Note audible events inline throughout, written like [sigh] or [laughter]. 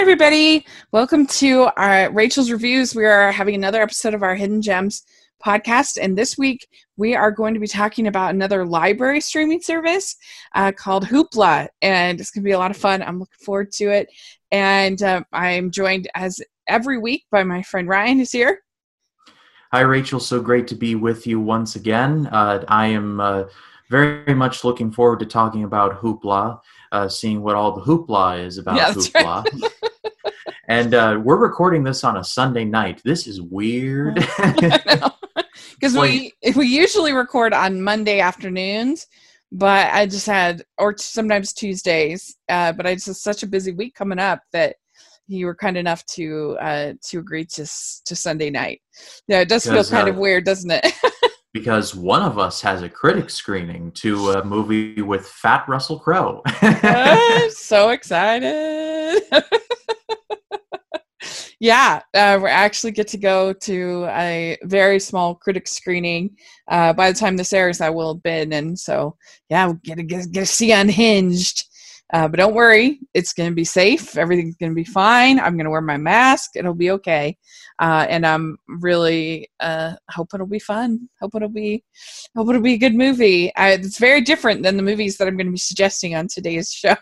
Hi, everybody. Welcome to our Rachel's Reviews. We are having another episode of our Hidden Gems podcast. And this week, we are going to be talking about another library streaming service uh, called Hoopla. And it's going to be a lot of fun. I'm looking forward to it. And uh, I'm joined as every week by my friend Ryan, who's here. Hi, Rachel. So great to be with you once again. Uh, I am uh, very much looking forward to talking about Hoopla, uh, seeing what all the hoopla is about yeah, Hoopla. Right. [laughs] and uh, we're recording this on a Sunday night. This is weird. [laughs] Because we we usually record on Monday afternoons, but I just had or sometimes Tuesdays. Uh, but I just such a busy week coming up that you were kind enough to uh, to agree to to Sunday night. Yeah, it does feel kind uh, of weird, doesn't it? [laughs] because one of us has a critic screening to a movie with Fat Russell Crowe. [laughs] so excited! Yeah, uh, we actually get to go to a very small critic screening. Uh, by the time this airs, I will have been, and so yeah, we get to get, get to see Unhinged. Uh, but don't worry, it's going to be safe. Everything's going to be fine. I'm going to wear my mask. It'll be okay. Uh, and I'm really uh, hope it'll be fun. Hope it'll be, hope it'll be a good movie. I, it's very different than the movies that I'm going to be suggesting on today's [laughs] show.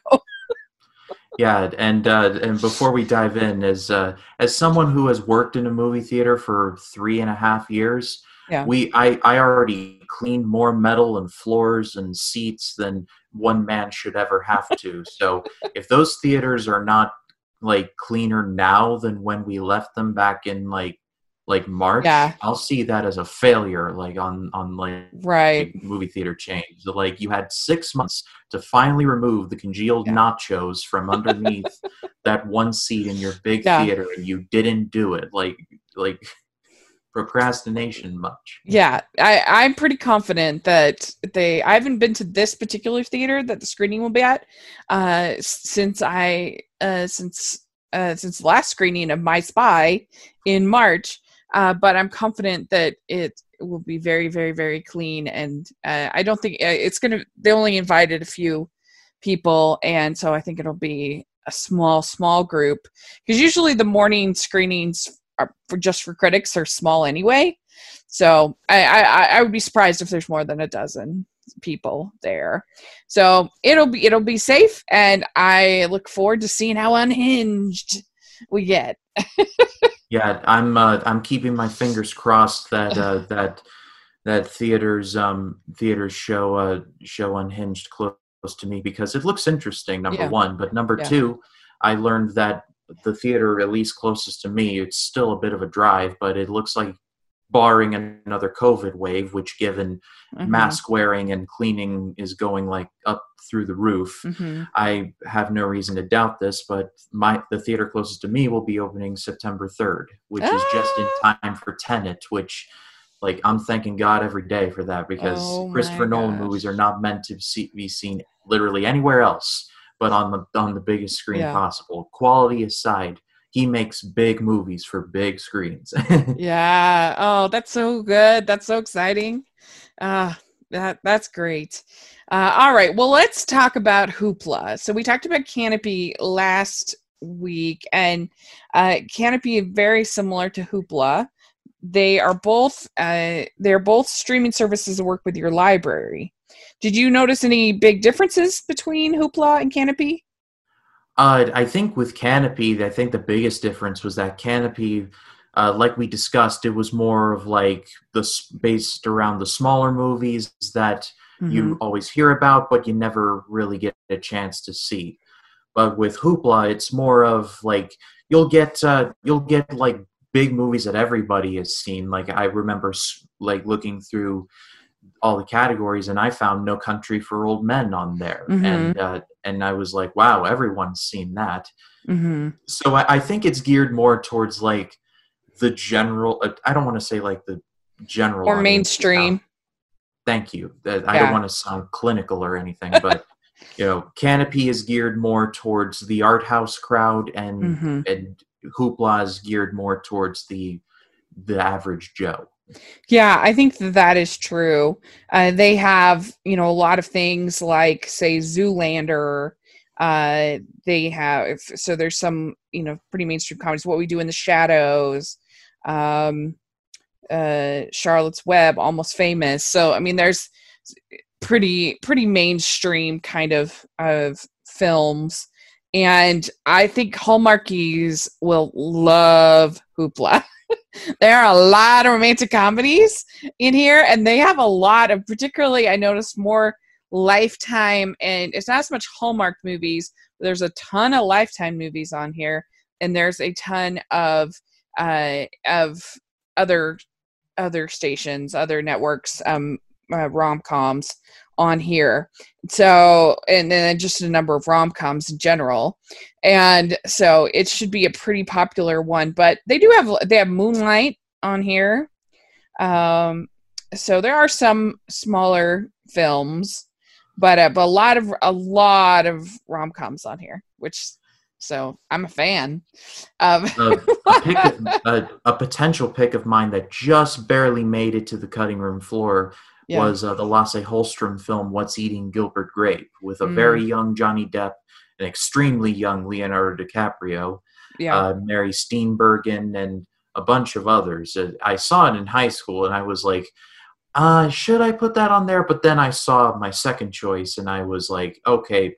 Yeah, and uh, and before we dive in, as uh, as someone who has worked in a movie theater for three and a half years, yeah. we I I already cleaned more metal and floors and seats than one man should ever have to. [laughs] so if those theaters are not like cleaner now than when we left them back in like like March, yeah. I'll see that as a failure, like on on like right movie theater chains. So, like you had six months to finally remove the congealed yeah. nachos from [laughs] underneath that one seat in your big yeah. theater, and you didn't do it. Like like procrastination much. Yeah, I, I'm pretty confident that they. I haven't been to this particular theater that the screening will be at uh, since I uh, since uh, since the last screening of My Spy in March. Uh, but I'm confident that it will be very, very, very clean. And uh, I don't think uh, it's going to. They only invited a few people, and so I think it'll be a small, small group. Because usually the morning screenings are for just for critics are small anyway. So I, I I would be surprised if there's more than a dozen people there. So it'll be it'll be safe, and I look forward to seeing how unhinged we get. [laughs] yeah, I'm uh, I'm keeping my fingers crossed that uh, [laughs] that that theaters um theaters show uh show unhinged close to me because it looks interesting. Number yeah. one, but number yeah. two, I learned that the theater at least closest to me it's still a bit of a drive but it looks like barring another covid wave which given mm-hmm. mask wearing and cleaning is going like up through the roof mm-hmm. i have no reason to doubt this but my the theater closest to me will be opening september 3rd which ah! is just in ah! time for tenet which like i'm thanking god every day for that because oh christopher nolan movies are not meant to see, be seen literally anywhere else but on the on the biggest screen yeah. possible. Quality aside, he makes big movies for big screens. [laughs] yeah. Oh, that's so good. That's so exciting. Uh, that that's great. Uh, all right. Well, let's talk about Hoopla. So we talked about Kanopy last week, and uh, Kanopy very similar to Hoopla. They are both uh, they're both streaming services that work with your library. Did you notice any big differences between Hoopla and Kanopy? Uh, I think with Kanopy, I think the biggest difference was that Kanopy, uh, like we discussed, it was more of like the based around the smaller movies that mm-hmm. you always hear about, but you never really get a chance to see. But with Hoopla, it's more of like you'll get uh, you'll get like big movies that everybody has seen. Like I remember like looking through all the categories and I found No Country for Old Men on there. Mm-hmm. And uh, and I was like, wow, everyone's seen that. Mm-hmm. So I, I, think it's geared more towards like the general. Uh, I don't want to say like the general or mainstream. Thank you. I don't want to sound clinical or anything, but [laughs] you know, Kanopy is geared more towards the art house crowd, and mm-hmm. and Hoopla is geared more towards the the average Joe. Yeah, I think that is true. Uh, they have, you know, a lot of things like, say, Zoolander, Uh, they have so there's some you know pretty mainstream comedies. What We Do in the Shadows, um, uh, Charlotte's Web, Almost Famous. So I mean, there's pretty pretty mainstream kind of of films and i think hallmarkies will love hoopla there are a lot of romantic comedies in here and they have a lot of particularly i noticed more lifetime and it's not as much hallmark movies there's a ton of lifetime movies on here and there's a ton of uh of other other stations other networks um uh, rom-coms on here. So and then just a number of rom-coms in general. And so it should be a pretty popular one but they do have they have moonlight on here. Um so there are some smaller films but, uh, but a lot of a lot of rom-coms on here which so i'm a fan of a, [laughs] of, a, a potential pick of mine that just barely made it to the cutting room floor yeah. was uh, the Lasse Hallström film What's Eating Gilbert Grape with a mm. very young Johnny Depp, an extremely young Leonardo DiCaprio, yeah. uh, Mary Steenburgen, and a bunch of others. Uh, I saw it in high school and I was like, uh, should I put that on there? But then I saw my second choice and I was like, okay,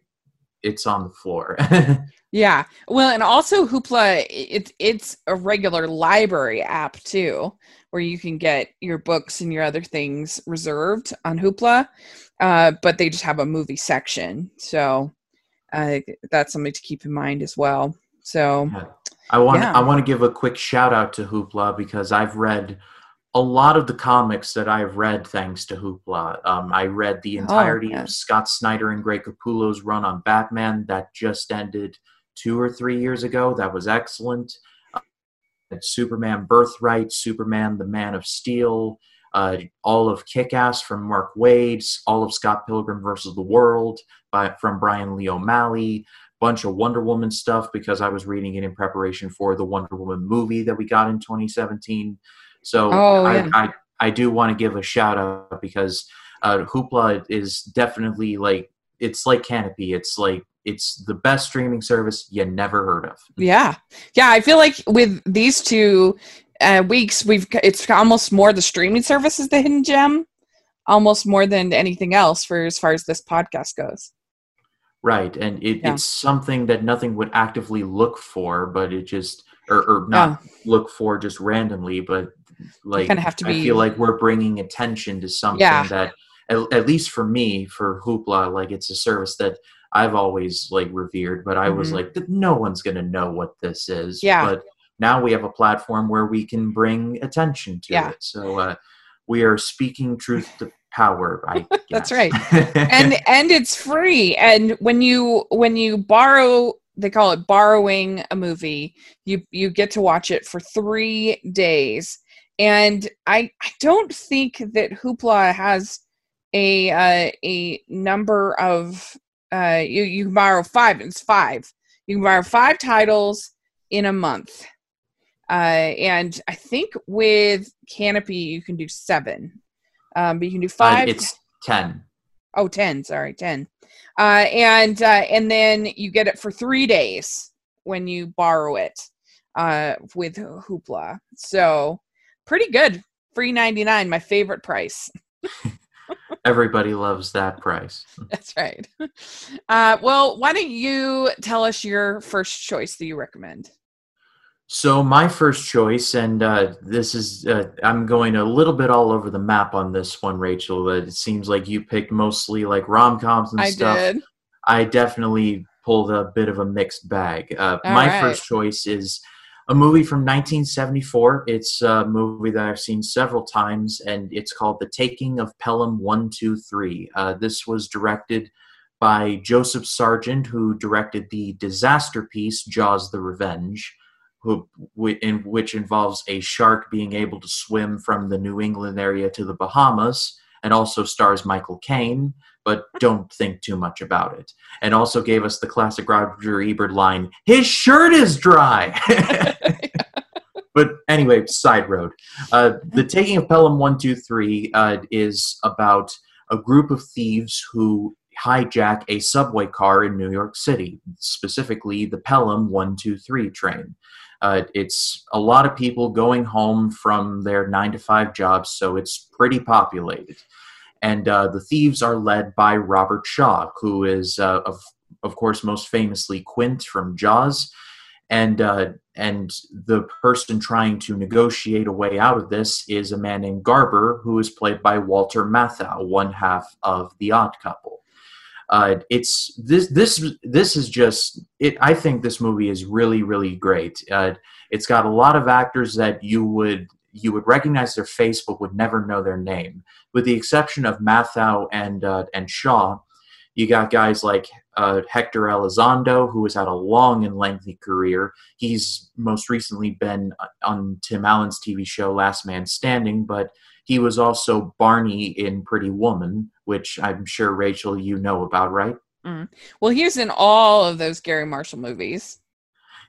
it's on the floor. [laughs] yeah. Well, and also Hoopla, it's it's a regular library app too where you can get your books and your other things reserved on Hoopla, uh, but they just have a movie section. So uh, that's something to keep in mind as well. So yeah. I want yeah. I want to give a quick shout out to Hoopla because I've read a lot of the comics that I've read thanks to Hoopla. Um, I read the oh, entirety oh, yeah. of Scott Snyder and Greg Capullo's run on Batman that just ended two or three years ago. That was excellent. Superman Birthright, Superman the Man of Steel, uh, all of Kick Ass from Mark Waid's, all of Scott Pilgrim versus the World by, from Bryan Lee O'Malley, bunch of Wonder Woman stuff because I was reading it in preparation for the Wonder Woman movie that we got in 2017. So oh, I, yeah. I, I, do want to give a shout out because uh, Hoopla is definitely like it's like Kanopy. It's like it's the best streaming service you never heard of. Yeah, yeah. I feel like with these two uh, weeks, we've it's almost more the streaming service is the hidden gem, almost more than anything else for as far as this podcast goes. Right, and it, yeah. it's something that nothing would actively look for, but it just or, or not yeah. look for just randomly, but like kind of have to be. I feel like we're bringing attention to something yeah. that, at, at least for me, for Hoopla, like it's a service that I've always like revered, but I mm-hmm. was like, no one's gonna know what this is. Yeah. But now we have a platform where we can bring attention to yeah. it. So uh, we are speaking truth to power. I [laughs] That's right. [laughs] and and it's free. And when you when you borrow they call it borrowing a movie, you you get to watch it for three days. And I I don't think that Hoopla has a uh, a number of uh, you you can borrow five. It's five. You can borrow five titles in a month, uh, and I think with Kanopy you can do seven. Um, but you can do uh, five. Uh, it's ten. Oh, 10, Sorry, ten. Uh, and uh, and then you get it for three days when you borrow it uh, with Hoopla. So pretty good. Free ninety nine. My favorite price. [laughs] Everybody loves that price. [laughs] That's right. Uh, well, why don't you tell us your first choice that you recommend? So my first choice, and uh, this is uh, I'm going a little bit all over the map on this one, Rachel. But it seems like you picked mostly like rom coms and I stuff. Did. I definitely pulled a bit of a mixed bag. Uh, my right. first choice is a movie from 1974. It's a movie that I've seen several times, and it's called The Taking of Pelham 123. Uh, this was directed by Joseph Sargent, who directed the disaster piece Jaws the Revenge, who, in, which involves a shark being able to swim from the New England area to the Bahamas, and also stars Michael Caine but don't think too much about it. And also gave us the classic Roger Ebert line, his shirt is dry. [laughs] but anyway, side road. Uh, the Taking of Pelham 123 uh, is about a group of thieves who hijack a subway car in New York City, specifically the Pelham 123 train. Uh, it's a lot of people going home from their nine to five jobs, so it's pretty populated. And uh, the thieves are led by Robert Shaw, who is, uh, of, of course, most famously Quint from Jaws. And, uh, and the person trying to negotiate a way out of this is a man named Garber, who is played by Walter Matthau, one half of The Odd Couple. Uh, it's this this this is just it. I think this movie is really really great. Uh, it's got a lot of actors that you would you would recognize their face but would never know their name, with the exception of Matthau and uh, and Shaw. You got guys like uh, Hector Elizondo, who has had a long and lengthy career. He's most recently been on Tim Allen's TV show Last Man Standing, but he was also Barney in Pretty Woman, which I'm sure Rachel you know about, right? Mm. Well, he's in all of those Garry Marshall movies.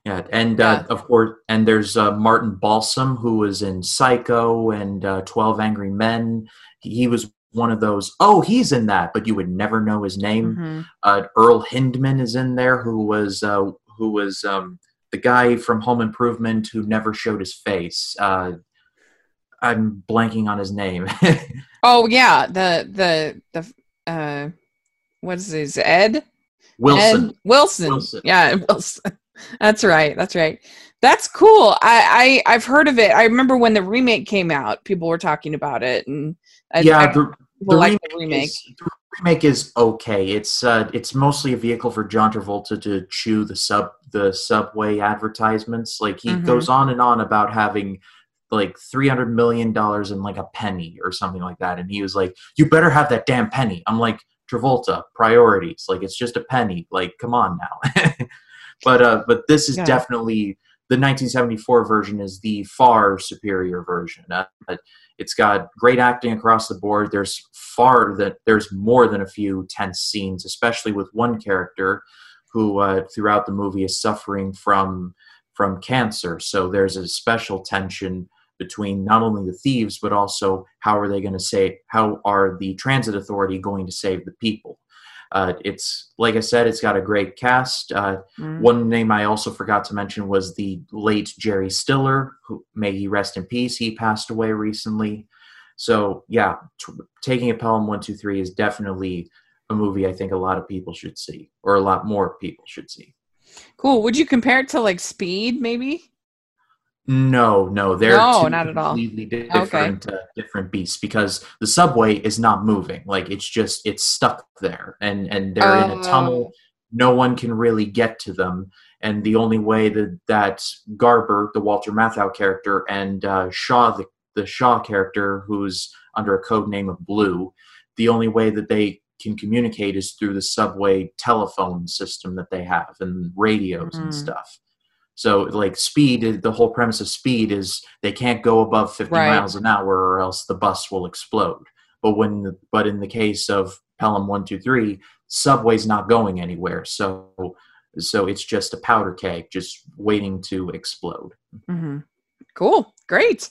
Yeah, and uh, of course, and there's uh, Martin Balsam who was in Psycho and uh, Twelve Angry Men. He was one of those. Oh, he's in that, but you would never know his name. Mm-hmm. Uh, Earl Hindman is in there, who was uh, who was um, the guy from Home Improvement who never showed his face. Uh, I'm blanking on his name. [laughs] oh yeah, the the the uh, what is his Ed Wilson. Ed Wilson. Wilson. Yeah, [laughs] Wilson. That's right. That's right. That's cool. I, I I've heard of it. I remember when the remake came out, people were talking about it, and I, yeah, I, the, the, like remake the remake. Is, the remake is okay. It's uh, it's mostly a vehicle for John Travolta to chew the sub the subway advertisements. Like he mm-hmm. goes on and on about having like 300 million dollars in like a penny or something like that and he was like you better have that damn penny i'm like travolta priorities like it's just a penny like come on now [laughs] but uh but this is yeah. definitely the 1974 version is the far superior version. Uh, it's got great acting across the board. There's far that there's more than a few tense scenes especially with one character who uh, throughout the movie is suffering from from cancer. So there's a special tension between not only the thieves but also how are they going to say how are the transit authority going to save the people uh, it's like i said it's got a great cast. Uh, mm. one name i also forgot to mention was the late jerry stiller who may he rest in peace he passed away recently. So yeah t- taking a pelham 123 is definitely a movie i think a lot of people should see or a lot more people should see. Cool. Would you compare it to like speed maybe no, no, they're no, not at all. completely different, okay. uh, different beasts because the subway is not moving. Like it's just it's stuck there, and and they're in a tunnel. Oh. No one can really get to them, and the only way that that Garber, the Walter Matthau character, and uh, Shaw, the the Shaw character, who's under a code name of Blue, the only way that they can communicate is through the subway telephone system that they have and radios mm. and stuff. So like speed, the whole premise of speed is they can't go above 50 right. miles an hour or else the bus will explode. But when the, but in the case of Pelham 123, subway's not going anywhere. So so it's just a powder keg just waiting to explode. Mm-hmm. Cool. Great.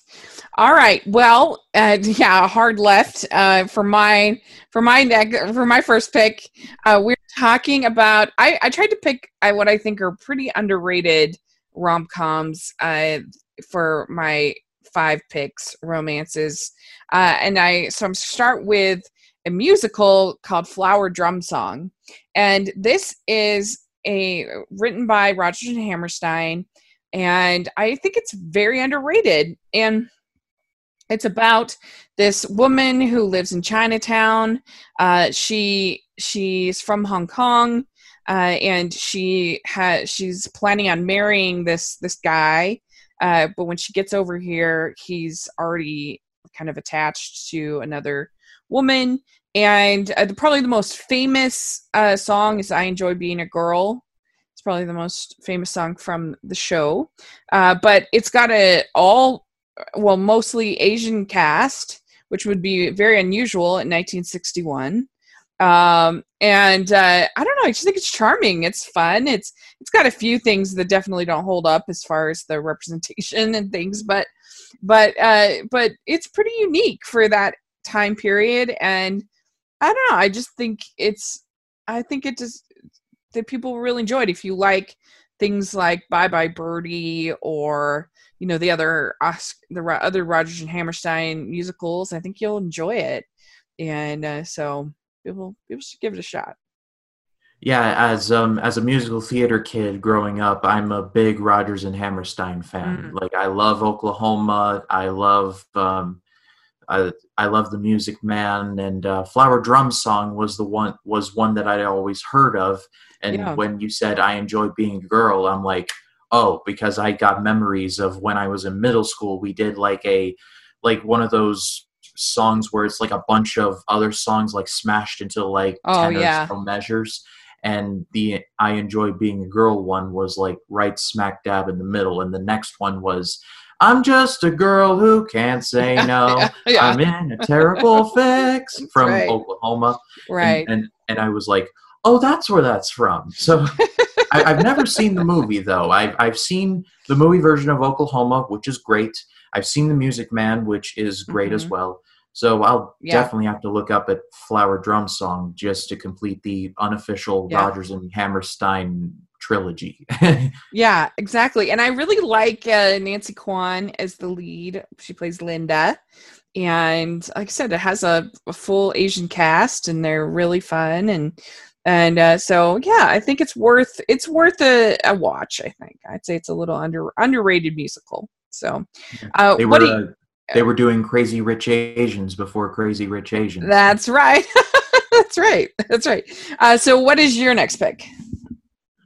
All right. Well, uh, [laughs] yeah, hard left uh, for my for my neck for my first pick. Uh, we're talking about. I, I tried to pick uh, what I think are pretty underrated rom coms uh, for my five picks romances, uh, and I so I'm start with a musical called Flower Drum Song, and this is a written by Rodgers and Hammerstein, and I think it's very underrated and. It's about this woman who lives in Chinatown. Uh, she she's from Hong Kong uh, and she has she's planning on marrying this this guy. Uh, but when she gets over here he's already kind of attached to another woman. And uh, the, probably the most famous uh, song is i enjoy being a girl. It's probably the most famous song from the show. Uh, but it's got a all well mostly asian cast which would be very unusual in 1961 um, and uh, I don't know. I just think it's charming. It's fun. It's it's got a few things that definitely don't hold up as far as the representation and things, but but uh, but it's pretty unique for that time period. And I don't know. I just think it's I think it just that people really enjoyed. If you like things like Bye Bye Birdie or you know the other Oscar, the other Rodgers and Hammerstein musicals, I think you'll enjoy it. And uh, so people people should give it a shot. Yeah, as um as a musical theater kid growing up, I'm a big Rodgers and Hammerstein fan. Mm. Like I love Oklahoma. I love um I I love the Music Man and uh, Flower Drum Song was the one was one that I'd always heard of. And yeah. when you said I enjoy being a girl, I'm like, oh, because I got memories of when I was in middle school. We did like a like one of those songs where it's like a bunch of other songs like smashed into like oh, yeah. measures and the I enjoy being a girl one was like right smack dab in the middle, and the next one was I'm just a girl who can't say [laughs] no. yeah. I'm in a terrible [laughs] fix from right. Oklahoma, right? And, and, and I was like, oh, that's where that's from. [laughs] So I, have never seen the movie though. I've I've seen the movie version of Oklahoma, which is great. I've seen the Music Man, which is great mm-hmm. as well. So I'll yeah. definitely have to look up at Flower Drum Song just to complete the unofficial yeah. Rodgers and Hammerstein trilogy. [laughs] yeah, exactly. And I really like uh, Nancy Kwan as the lead. She plays Linda. And like I said, it has a, a full Asian cast and they're really fun and and uh, so yeah, I think it's worth it's worth a, a watch. I think I'd say it's a little under underrated musical. So, uh, they were, you, they were doing Crazy Rich Asians before Crazy Rich Asians. That's right. [laughs] That's right. That's right. Uh, so, what is your next pick?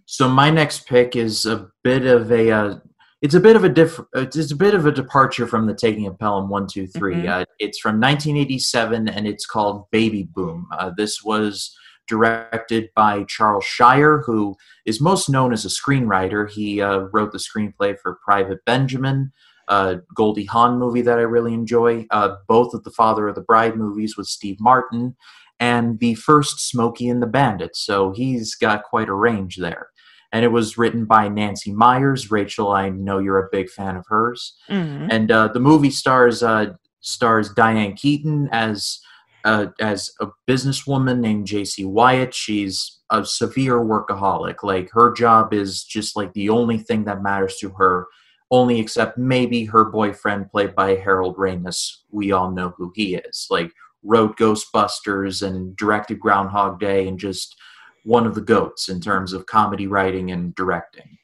So, my next pick is a bit of a. Uh, it's a bit of a diff- It's a bit of a departure from the Taking of Pelham One Two Three. Mm-hmm. Uh, it's from 1987, and it's called Baby Boom. Uh, this was directed by Charles Shyer, who is most known as a screenwriter. He uh, wrote the screenplay for Private Benjamin, uh, Goldie Hawn movie that I really enjoy, uh, both of the Father of the Bride movies with Steve Martin, and the first Smokey and the Bandit. So he's got quite a range there. And it was written by Nancy Meyers. Rachel, I know you're a big fan of hers. Mm-hmm. And uh, the movie stars uh, stars Diane Keaton as uh, as a businesswoman named JC Wyatt. She's a severe workaholic. Like her job is just like the only thing that matters to her only except maybe her boyfriend, played by Harold Ramis. We all know who he is. Like wrote Ghostbusters and directed Groundhog Day, and just one of the goats in terms of comedy writing and directing.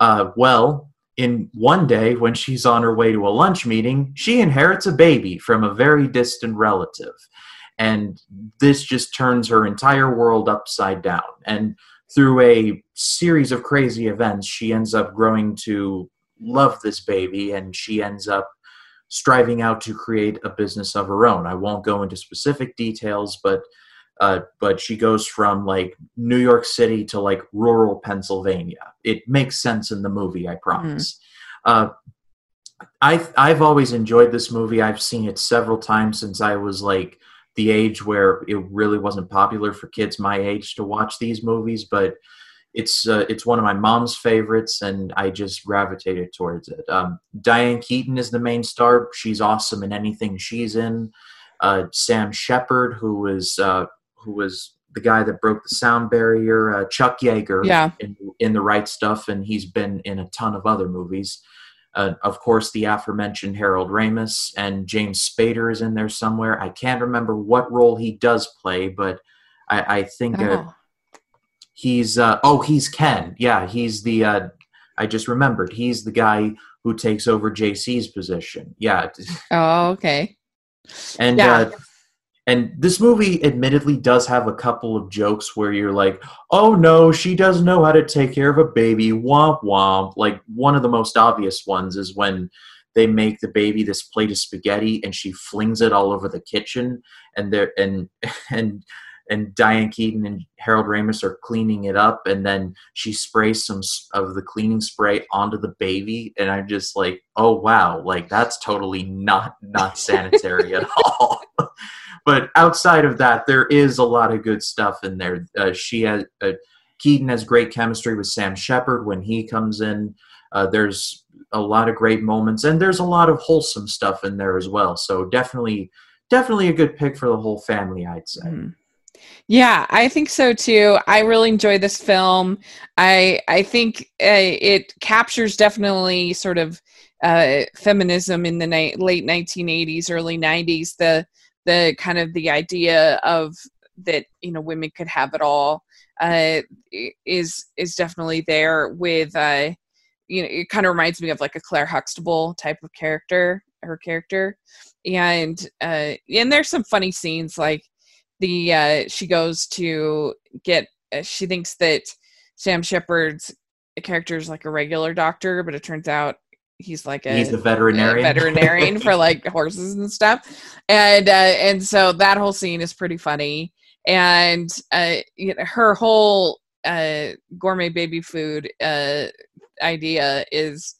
Uh, well, in one day when she's on her way to a lunch meeting, she inherits a baby from a very distant relative. And this just turns her entire world upside down. And through a series of crazy events, she ends up growing to love this baby and she ends up striving out to create a business of her own. I won't go into specific details, but uh, but she goes from like New York City to like rural Pennsylvania. It makes sense in the movie, I promise. Mm. Uh, I I've always enjoyed this movie. I've seen it several times since I was like the age where it really wasn't popular for kids my age to watch these movies, but it's uh, it's one of my mom's favorites, and I just gravitated towards it. Um, Diane Keaton is the main star. She's awesome in anything she's in. Uh, Sam Shepard, who was uh, who was the guy that broke the sound barrier. Uh, Chuck Yeager, yeah. in, in the right stuff, and he's been in a ton of other movies. Uh, of course, the aforementioned Harold Ramis and James Spader is in there somewhere. I can't remember what role he does play, but I, I think uh, oh. He's uh, oh, he's Ken. Yeah, he's the. Uh, I just remembered. He's the guy who takes over JC's position. Yeah. [laughs] Oh, okay. And yeah. uh, and this movie admittedly does have a couple of jokes where you're like, oh no, she doesn't know how to take care of a baby. Womp womp. Like one of the most obvious ones is when they make the baby this plate of spaghetti and she flings it all over the kitchen and there and [laughs] and and Diane Keaton and Harold Ramis are cleaning it up, and then she sprays some of the cleaning spray onto the baby, and I'm just like, oh wow, like that's totally not not [laughs] sanitary at all. [laughs] but outside of that, there is a lot of good stuff in there. Uh, she has uh, Keaton has great chemistry with Sam Shepard when he comes in. Uh, there's a lot of great moments, and there's a lot of wholesome stuff in there as well. So definitely, definitely a good pick for the whole family, I'd say. Mm. Yeah, I think so too. I really enjoy this film. I I think uh, it captures definitely sort of uh, feminism in the ni- late 1980s, early 90s. The the kind of the idea of that you know women could have it all uh, is is definitely there. With uh, you know, it kind of reminds me of like a Claire Huxtable type of character, her character, and uh, and there's some funny scenes like the uh, she goes to get uh, she thinks that Sam Shepard's character is like a regular doctor, but it turns out he's like a he's a veterinarian, a veterinarian for like [laughs] horses and stuff, and uh, and so that whole scene is pretty funny, and uh, you know, her whole uh, gourmet baby food uh, idea is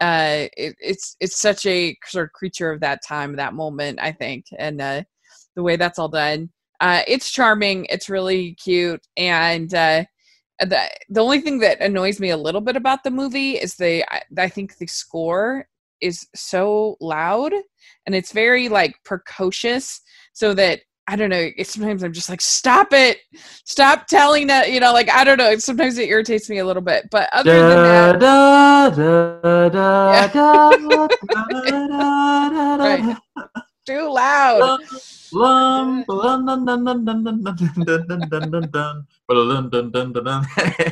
uh it, it's it's such a sort of creature of that time that moment i think. And uh the way that's all done uh, it's charming. It's really cute, and uh, the the only thing that annoys me a little bit about the movie is the I, I think the score is so loud and it's very like precocious, so that I don't know. sometimes I'm just like, stop it, stop telling that. You know, like I don't know. Sometimes it irritates me a little bit, but other than that, right. Too loud.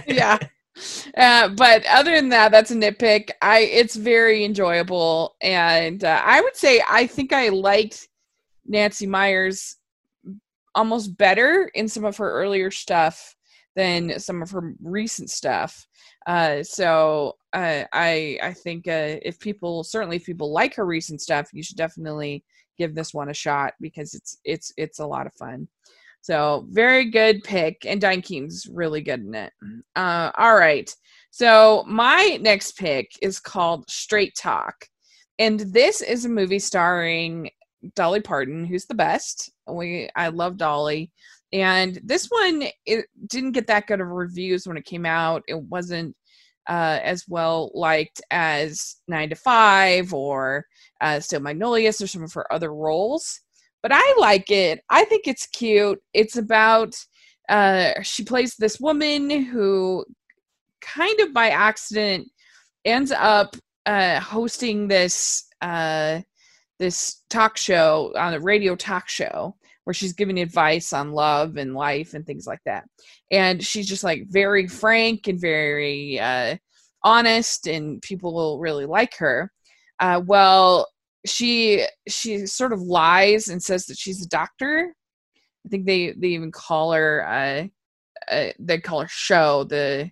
yeah. Uh, but other than that, that's a nitpick. I it's very enjoyable, and uh, I would say I think I liked Nancy Meyers almost better in some of her earlier stuff than some of her recent stuff. Uh, so uh, I I think uh, if people certainly if people like her recent stuff, you should definitely give this one a shot because it's it's it's a lot of fun. So very good pick, and Keaton's really good in it. Uh, all right, so my next pick is called Straight Talk, and this is a movie starring Dolly Parton, who's the best. We I love Dolly, and this one it didn't get that good of reviews when it came out. It wasn't uh, as well liked as Nine to Five or uh, Steel Magnolias or some of her other roles. But I like it. I think it's cute. It's about uh, she plays this woman who kind of by accident ends up uh, hosting this uh, this talk show on a radio talk show where she's giving advice on love and life and things like that. And she's just like very frank and very uh, honest, and people will really like her. Uh, well, she she sort of lies and says that she's a doctor. I think they they even call her uh, uh they call her show the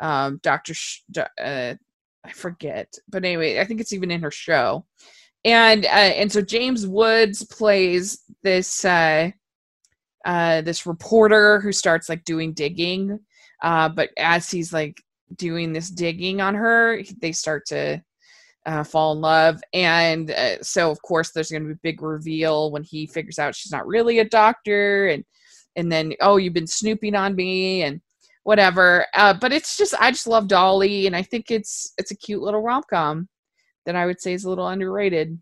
um doctor sh- uh I forget, but anyway, I think it's even in her show. And uh, and so James Woods plays this uh, uh, this reporter who starts like doing digging, uh, but as he's like doing this digging on her, they start to uh, fall in love, and uh, so of course there's going to be a big reveal when he figures out she's not really a doctor, and and then oh you've been snooping on me and whatever. Uh, but it's just I just love Dolly, and I think it's it's a cute little rom com that I would say is a little underrated.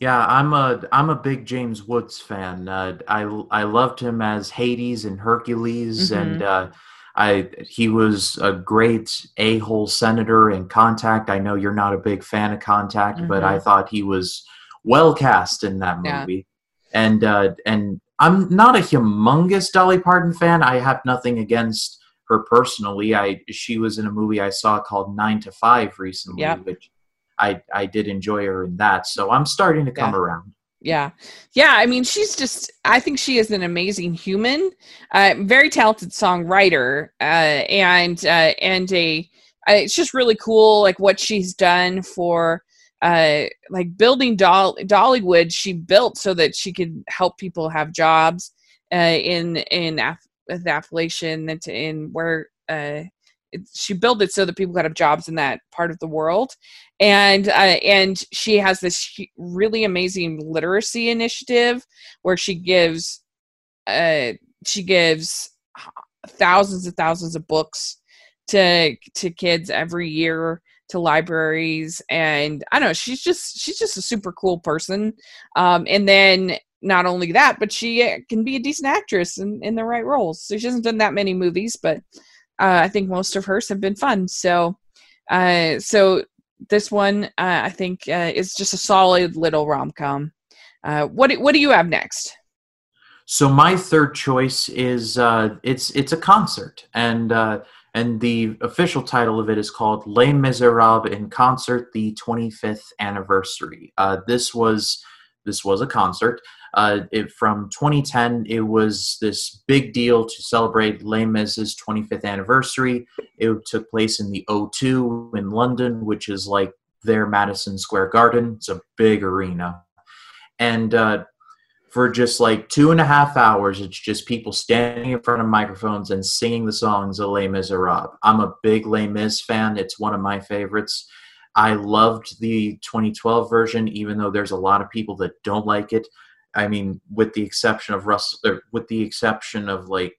Yeah, I'm a I'm a big James Woods fan. Uh, I I loved him as Hades and Hercules, mm-hmm. and uh, I he was a great a hole senator in Contact. I know you're not a big fan of Contact, mm-hmm. but I mm-hmm. thought he was well cast in that movie. Yeah. And uh, and I'm not a humongous Dolly Parton fan. I have nothing against her personally. I she was in a movie I saw called Nine to Five recently, yep. which I I did enjoy her in that. So I'm starting to come yeah. around. Yeah, yeah. I mean, she's just. I think she is an amazing human, uh, very talented songwriter, uh, and uh, and a. Uh, it's just really cool, like what she's done for, uh, like building Doll- Dollywood. She built so that she could help people have jobs, uh, in in Af- the Appalachian and in where she built it so that people could have jobs in that part of the world. And uh, and she has this really amazing literacy initiative where she gives uh she gives thousands and thousands of books to to kids every year to libraries. And i don't know she's just she's just a super cool person. Um and then not only that, but she uh, can be a decent actress in, in the right roles. So she hasn't done that many movies, but uh, I think most of hers have been fun. So, uh, so this one uh, I think uh, is just a solid little rom com. Uh, what do, what do you have next? So my third choice is it's it's a concert, and and the official title of it is called Les Miserables in Concert, the 25th anniversary. Uh, this was this was a concert. Uh, it, from 2010, it was this big deal to celebrate Les Mis' 25th anniversary. It took place in the O2 in London, which is like their Madison Square Garden. It's a big arena. And uh, for just like two and a half hours, it's just people standing in front of microphones and singing the songs of Les Miserables. I'm a big Les Mis fan. It's one of my favorites. I loved the 2012 version, even though there's a lot of people that don't like it. I mean, with the exception of Russ, with the exception of like,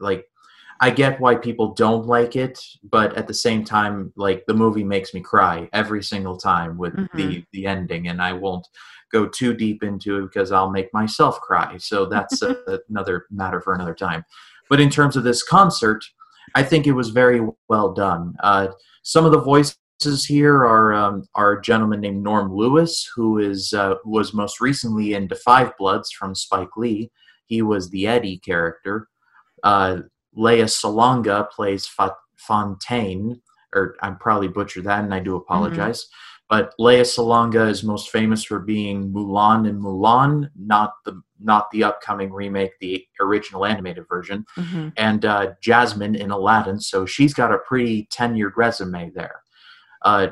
like, I get why people don't like it, but at the same time, like the movie makes me cry every single time with mm-hmm. the the ending, and I won't go too deep into it because I'll make myself cry. So that's a, [laughs] another matter for another time. But in terms of this concert, I think it was very well done. Uh, some of the voices here are um, are a gentleman named Norm Lewis, who is uh, was most recently in 5 Bloods from Spike Lee. He was the Eddie character. Uh, Lea Salonga plays Fa- Fontaine, or I'm probably butchered that, and I do apologize. Mm-hmm. But Lea Salonga is most famous for being Mulan in Mulan, not the not the upcoming remake, the original animated version, mm-hmm. and uh, Jasmine in Aladdin. So she's got a pretty tenured resume there. Uh,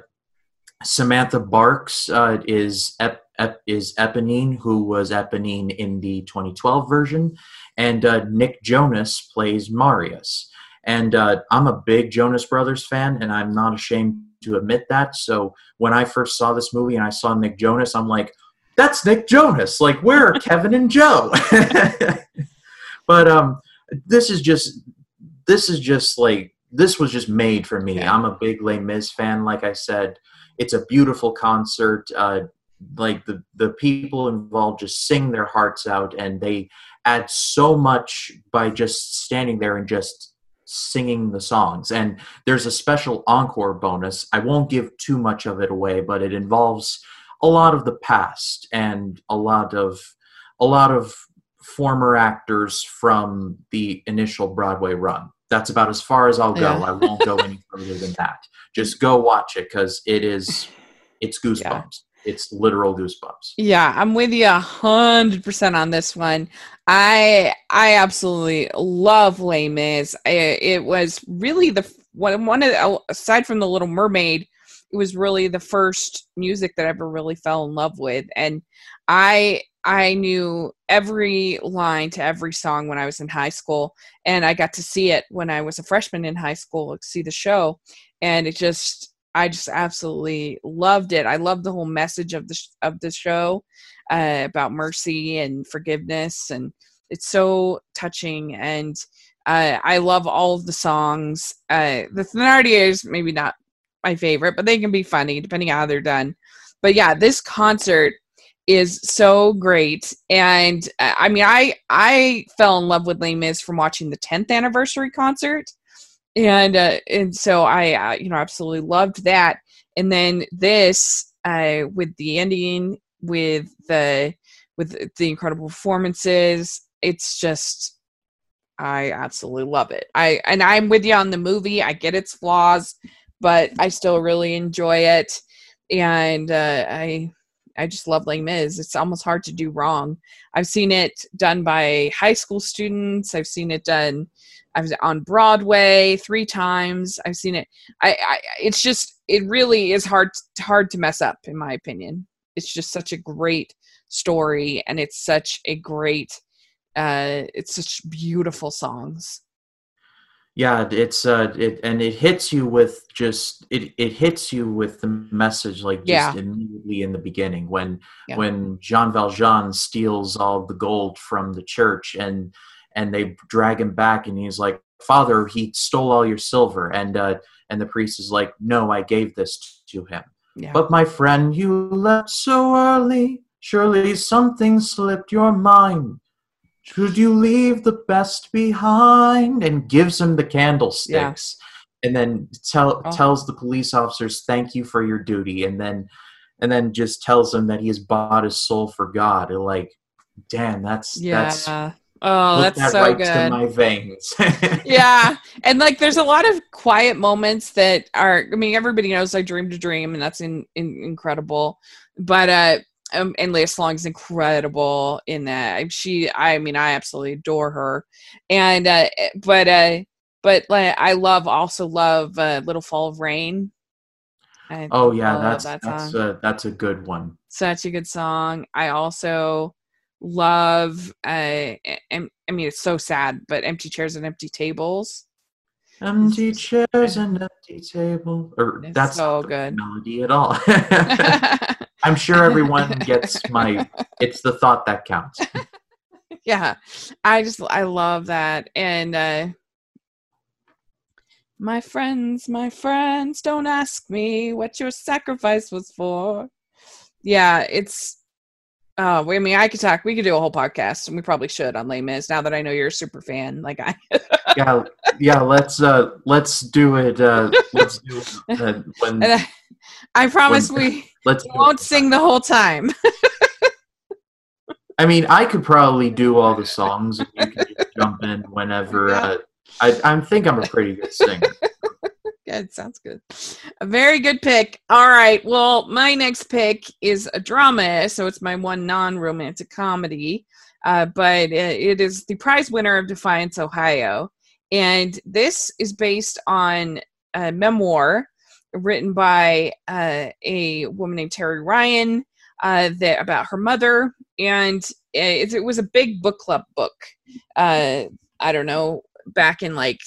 Samantha Barks uh, is Ep- Ep- is Eponine, who was Eponine in the 2012 version, and uh, Nick Jonas plays Marius. And I'm a big Jonas Brothers fan, and I'm not ashamed to admit that. So when I first saw this movie and I saw Nick Jonas, I'm like, that's Nick Jonas. Like, where are [laughs] Kevin and Joe? [laughs] but um, this is just this is just like this was just made for me. I'm a big Les Mis fan, like I said. It's a beautiful concert. Uh, like the the people involved just sing their hearts out, and they add so much by just standing there and just singing the songs. And there's a special encore bonus. I won't give too much of it away, but it involves a lot of the past and a lot of a lot of former actors from the initial Broadway run. That's about as far as I'll go. Yeah. I won't go any further than that. Just go watch it because it is it's goosebumps. Yeah it's literal goosebumps. Yeah, I'm with you a hundred percent on this one. I I absolutely love Les Mis. it was really the one one of oh, aside from the Little Mermaid, it was really the first music that I ever really fell in love with, and I I knew every line to every song when I was in high school, and I got to see it when I was a freshman in high school, see the show, and it just I just absolutely loved it. I love the whole message of the sh- of the show uh, about mercy and forgiveness, and it's so touching. And uh, I love all of the songs. Uh, the Thenardier is maybe not my favorite, but they can be funny depending on how they're done. But yeah, this concert is so great, and uh, I mean, I I fell in love with Les from watching the 10th anniversary concert and uh, and so I uh, you know absolutely loved that. And then this uh, with the ending, with the with the incredible performances, it's just I absolutely love it. I and I'm with you on the movie. I get its flaws, but I still really enjoy it, and uh, I I just love Les Mis. It's almost hard to do wrong. I've seen it done by high school students. I've seen it done I was on Broadway three times. I've seen it. I, I it's just it really is hard hard to mess up in my opinion. It's just such a great story and it's such a great uh it's such beautiful songs. Yeah, it's uh it and it hits you with just it it hits you with the message like just yeah. immediately in the beginning when yeah. when Jean Valjean steals all the gold from the church and and they drag him back and he's like father he stole all your silver and uh and the priest is like no i gave this to him yeah. but my friend you left so early Surely something slipped your mind. Should you leave the best behind? And gives him the candlesticks. And then tell Oh. tells the police officers, "Thank you for your duty." And then, and then just tells him that he has bought his soul for God. And like, damn, that's Yeah. that's oh, that's that so right good. to my veins. [laughs] yeah and like there's a lot of quiet moments that are i mean everybody knows i dream to dream and that's in, in incredible but uh um, and Leah is incredible in that. She, I mean, I absolutely adore her, and uh, but uh, but like, I love also love uh, Little Fall of Rain. I oh yeah, that's that that's a that's a good one. such a good song. I also love. Uh, em- I mean, it's so sad, but Empty Chairs and Empty Tables. Empty chairs and empty table. Or It's that's so not good. melody at all. [laughs] [laughs] I'm sure [laughs] everyone gets my. It's the thought that counts. [laughs] yeah i just i love that and uh my friends my friends don't ask me what your sacrifice was for yeah it's uh i mean i could talk we could do a whole podcast and we probably should on Les Mis now that i know you're a super fan like i [laughs] Yeah, yeah. Let's uh let's do it. Uh, let's do it uh, when. I, I promise When- we Let's. won't sing the whole time [laughs] I mean, I could probably do all the [laughs] songs. You can just jump in whenever. Uh, I I think I'm a pretty good singer. [laughs] Good, sounds good. A very good pick. All right. Well, my next pick is a drama, so it's my one non-romantic comedy, uh, but it is the prize winner of Defiance, Ohio, and this is based on a memoir written by uh, a woman named Terry Ryan uh, that about her mother, and it, it was a big book club book. Uh, I don't know, back in like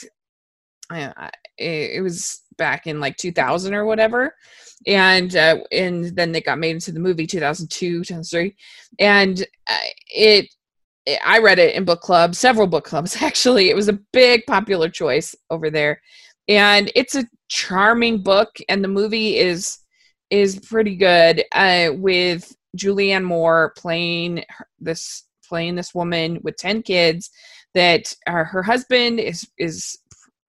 it, it was back in like 2000 or whatever. And uh, and then they got made into the movie 2002 2003 and uh, it, it i read it in book clubs several book clubs [laughs] actually. It was a big popular choice over there and it's a charming book and the movie is is pretty good uh, with julianne moore playing this playing this woman with 10 kids that uh, her husband is is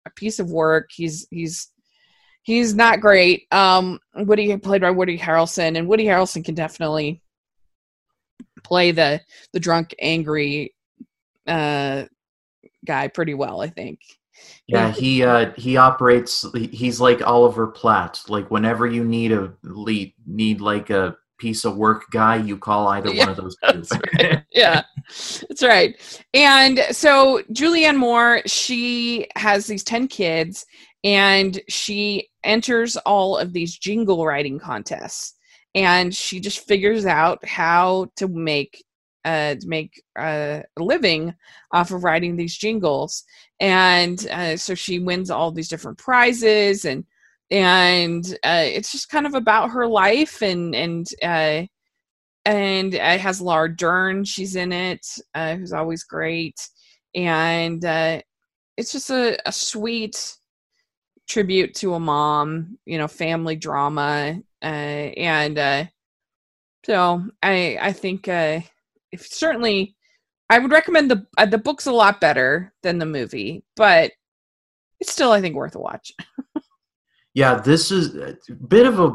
a piece of work. He's he's he's not great. Um, Woody played by Woody Harrelson, and Woody Harrelson can definitely play the the drunk, angry uh, guy pretty well. I think. Yeah, he uh he operates. He's like Oliver Platt. Like whenever you need a lead, need like a piece of work guy, you call either Yeah, one of those two. [laughs] yeah, that's right. And so Julianne Moore, she has these 10 kids and she enters all of these jingle writing contests and she just figures out how to make uh, to make uh, a living off of writing these jingles and uh, so she wins all these different prizes and and uh, it's just kind of about her life and and uh, and it has Laura Dern. She's in it, who's always great, and it's just a, a sweet tribute to a mom. You know, family drama, and so I I think uh, if certainly I would recommend the uh, the book's a lot better than the movie, but it's still I think worth a watch. [laughs] Yeah, this is a bit of a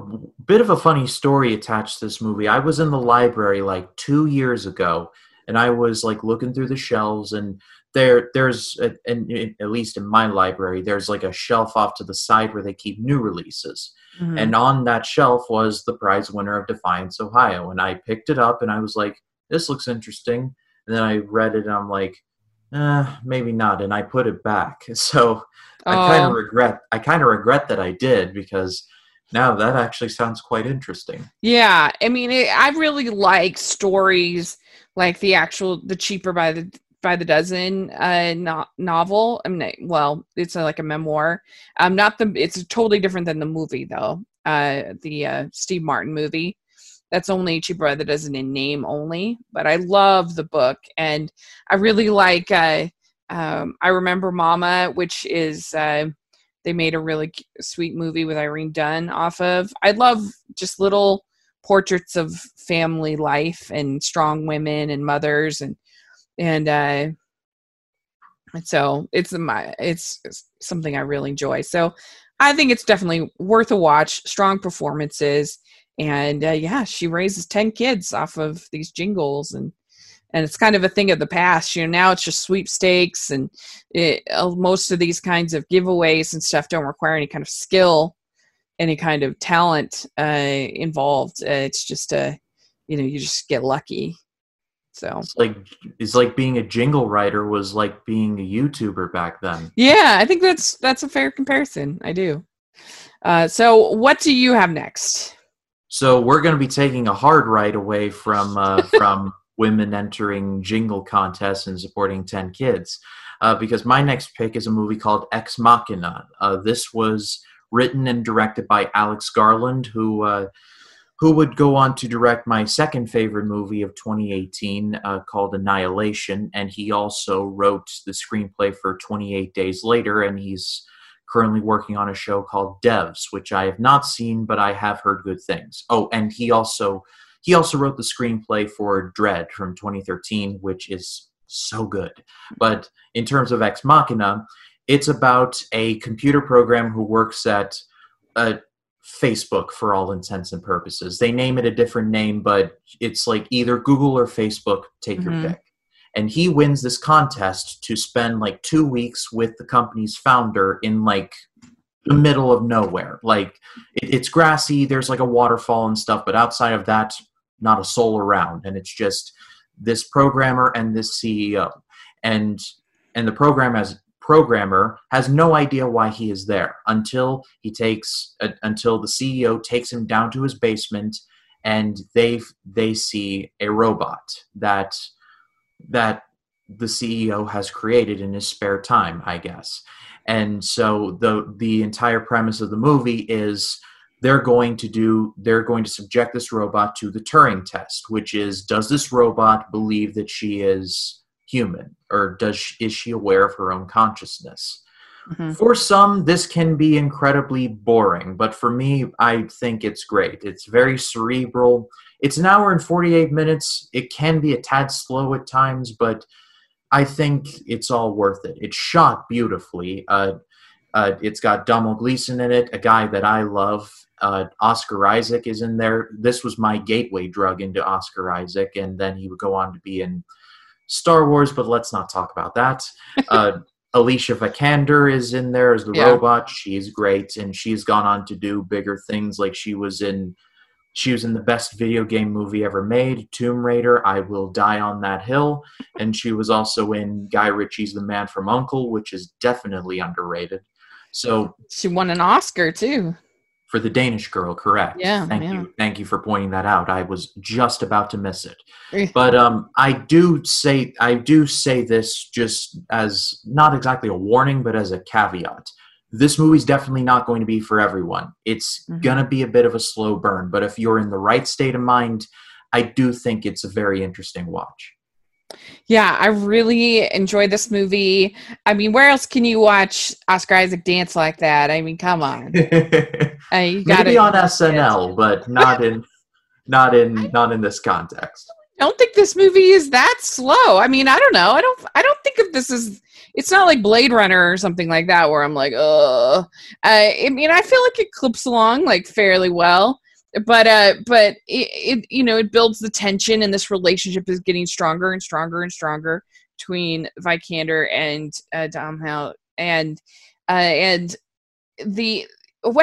bit of a funny story attached to this movie. I was in the library like two years ago, and I was like looking through the shelves, and there there's uh, a, and at least in my library, there's like a shelf off to the side where they keep new releases, mm-hmm. and on that shelf was the prize winner of Defiance, Ohio, and I picked it up, and I was like, this looks interesting, and then I read it, and I'm like, eh, maybe not, and I put it back. [laughs] So. I kind Oh. of regret. I kind of regret that I did because now that actually sounds quite interesting. Yeah, I mean, it, I really like stories like the actual the cheaper by the by the dozen uh no, novel. I mean, well, it's a, like a memoir. Um, not the. It's totally different than the movie though. Uh, the uh, Steve Martin movie. That's only by the dozen in name only. But I love the book, and I really like. Uh, um, I remember Mama, which is. Uh, they made a really sweet movie with Irene Dunne off of. I love just little portraits of family life and strong women and mothers and and uh so it's my it's something I really enjoy. So I think it's definitely worth a watch. Strong performances, and uh, yeah, she raises ten kids off of these jingles, and and it's kind of a thing of the past. You know, now it's just sweepstakes, and it, uh, most of these kinds of giveaways and stuff don't require any kind of skill, any kind of talent uh, involved. Uh, it's just a, you know, you just get lucky. So it's like it's like being a jingle writer was like being a YouTuber back then. Yeah, I think that's that's a fair comparison. I do. Uh, so what do you have next? So we're going to be taking a hard right away from uh, [laughs] from women entering jingle contests and supporting ten kids, uh, because my next pick is a movie called Ex Machina. Uh, this was written and directed by Alex Garland, who uh, who would go on to direct my second favorite movie of 2018 uh, called Annihilation. And he also wrote the screenplay for 28 Days Later, and he's currently working on a show called Devs, which I have not seen, but I have heard good things. Oh, and he also he also wrote the screenplay for Dredd from 2013, which is so good. But in terms of Ex Machina, it's about a computer program who works at a Facebook for all intents and purposes. They name it a different name, but it's like either Google or Facebook, take mm-hmm. your pick. And he wins this contest to spend like two weeks with the company's founder in like the middle of nowhere. Like it, it's grassy, there's like a waterfall and stuff, but outside of that, not a soul around. And it's just this programmer and this CEO. And and the program has programmer has no idea why he is there until he takes uh, until the CEO takes him down to his basement and they they see a robot that that the CEO has created in his spare time, I guess. And so the the entire premise of the movie is they're going to do they're going to subject this robot to the Turing test, which is does this robot believe that she is human or does she, is she aware of her own consciousness mm-hmm. for some this can be incredibly boring but for me i think it's great it's very cerebral it's an hour and 48 minutes it can be a tad slow at times but i think it's all worth it it's shot beautifully uh, uh, it's got Domhnall Gleeson in it, a guy that I love. Uh, Oscar Isaac is in there. This was my gateway drug into Oscar Isaac, and then he would go on to be in Star Wars, but let's not talk about that. [laughs] Uh, Alicia Vikander is in there as the yeah. robot. She's great, and she's gone on to do bigger things. Like she was in, she was in the best video game movie ever made, Tomb Raider. I will die on that hill, and she was also in Guy Ritchie's The Man from U.N.C.L.E., which is definitely underrated. So she won an Oscar too for the Danish girl, correct? Yeah. Thank yeah. you. Thank you for pointing that out. I was just about to miss it. but um, I do say I do say this just as not exactly a warning, but as a caveat. This movie's definitely not going to be for everyone. It's mm-hmm. gonna be a bit of a slow burn, but if you're in the right state of mind, I do think it's a very interesting watch. Yeah, I really enjoyed this movie. I mean, where else can you watch Oscar Isaac dance like that? I mean, come on. [laughs] uh, you gotta, Maybe on SNL, but not in [laughs] not in not in this context. I don't think this movie is that slow. I mean, I don't know. I don't I don't think of this as it's not like Blade Runner or something like that where I'm like, uh I mean, I feel like it clips along like fairly well but uh but it, it, you know it builds the tension and this relationship is getting stronger and stronger and stronger between Vikander and uh Domhnall and uh and the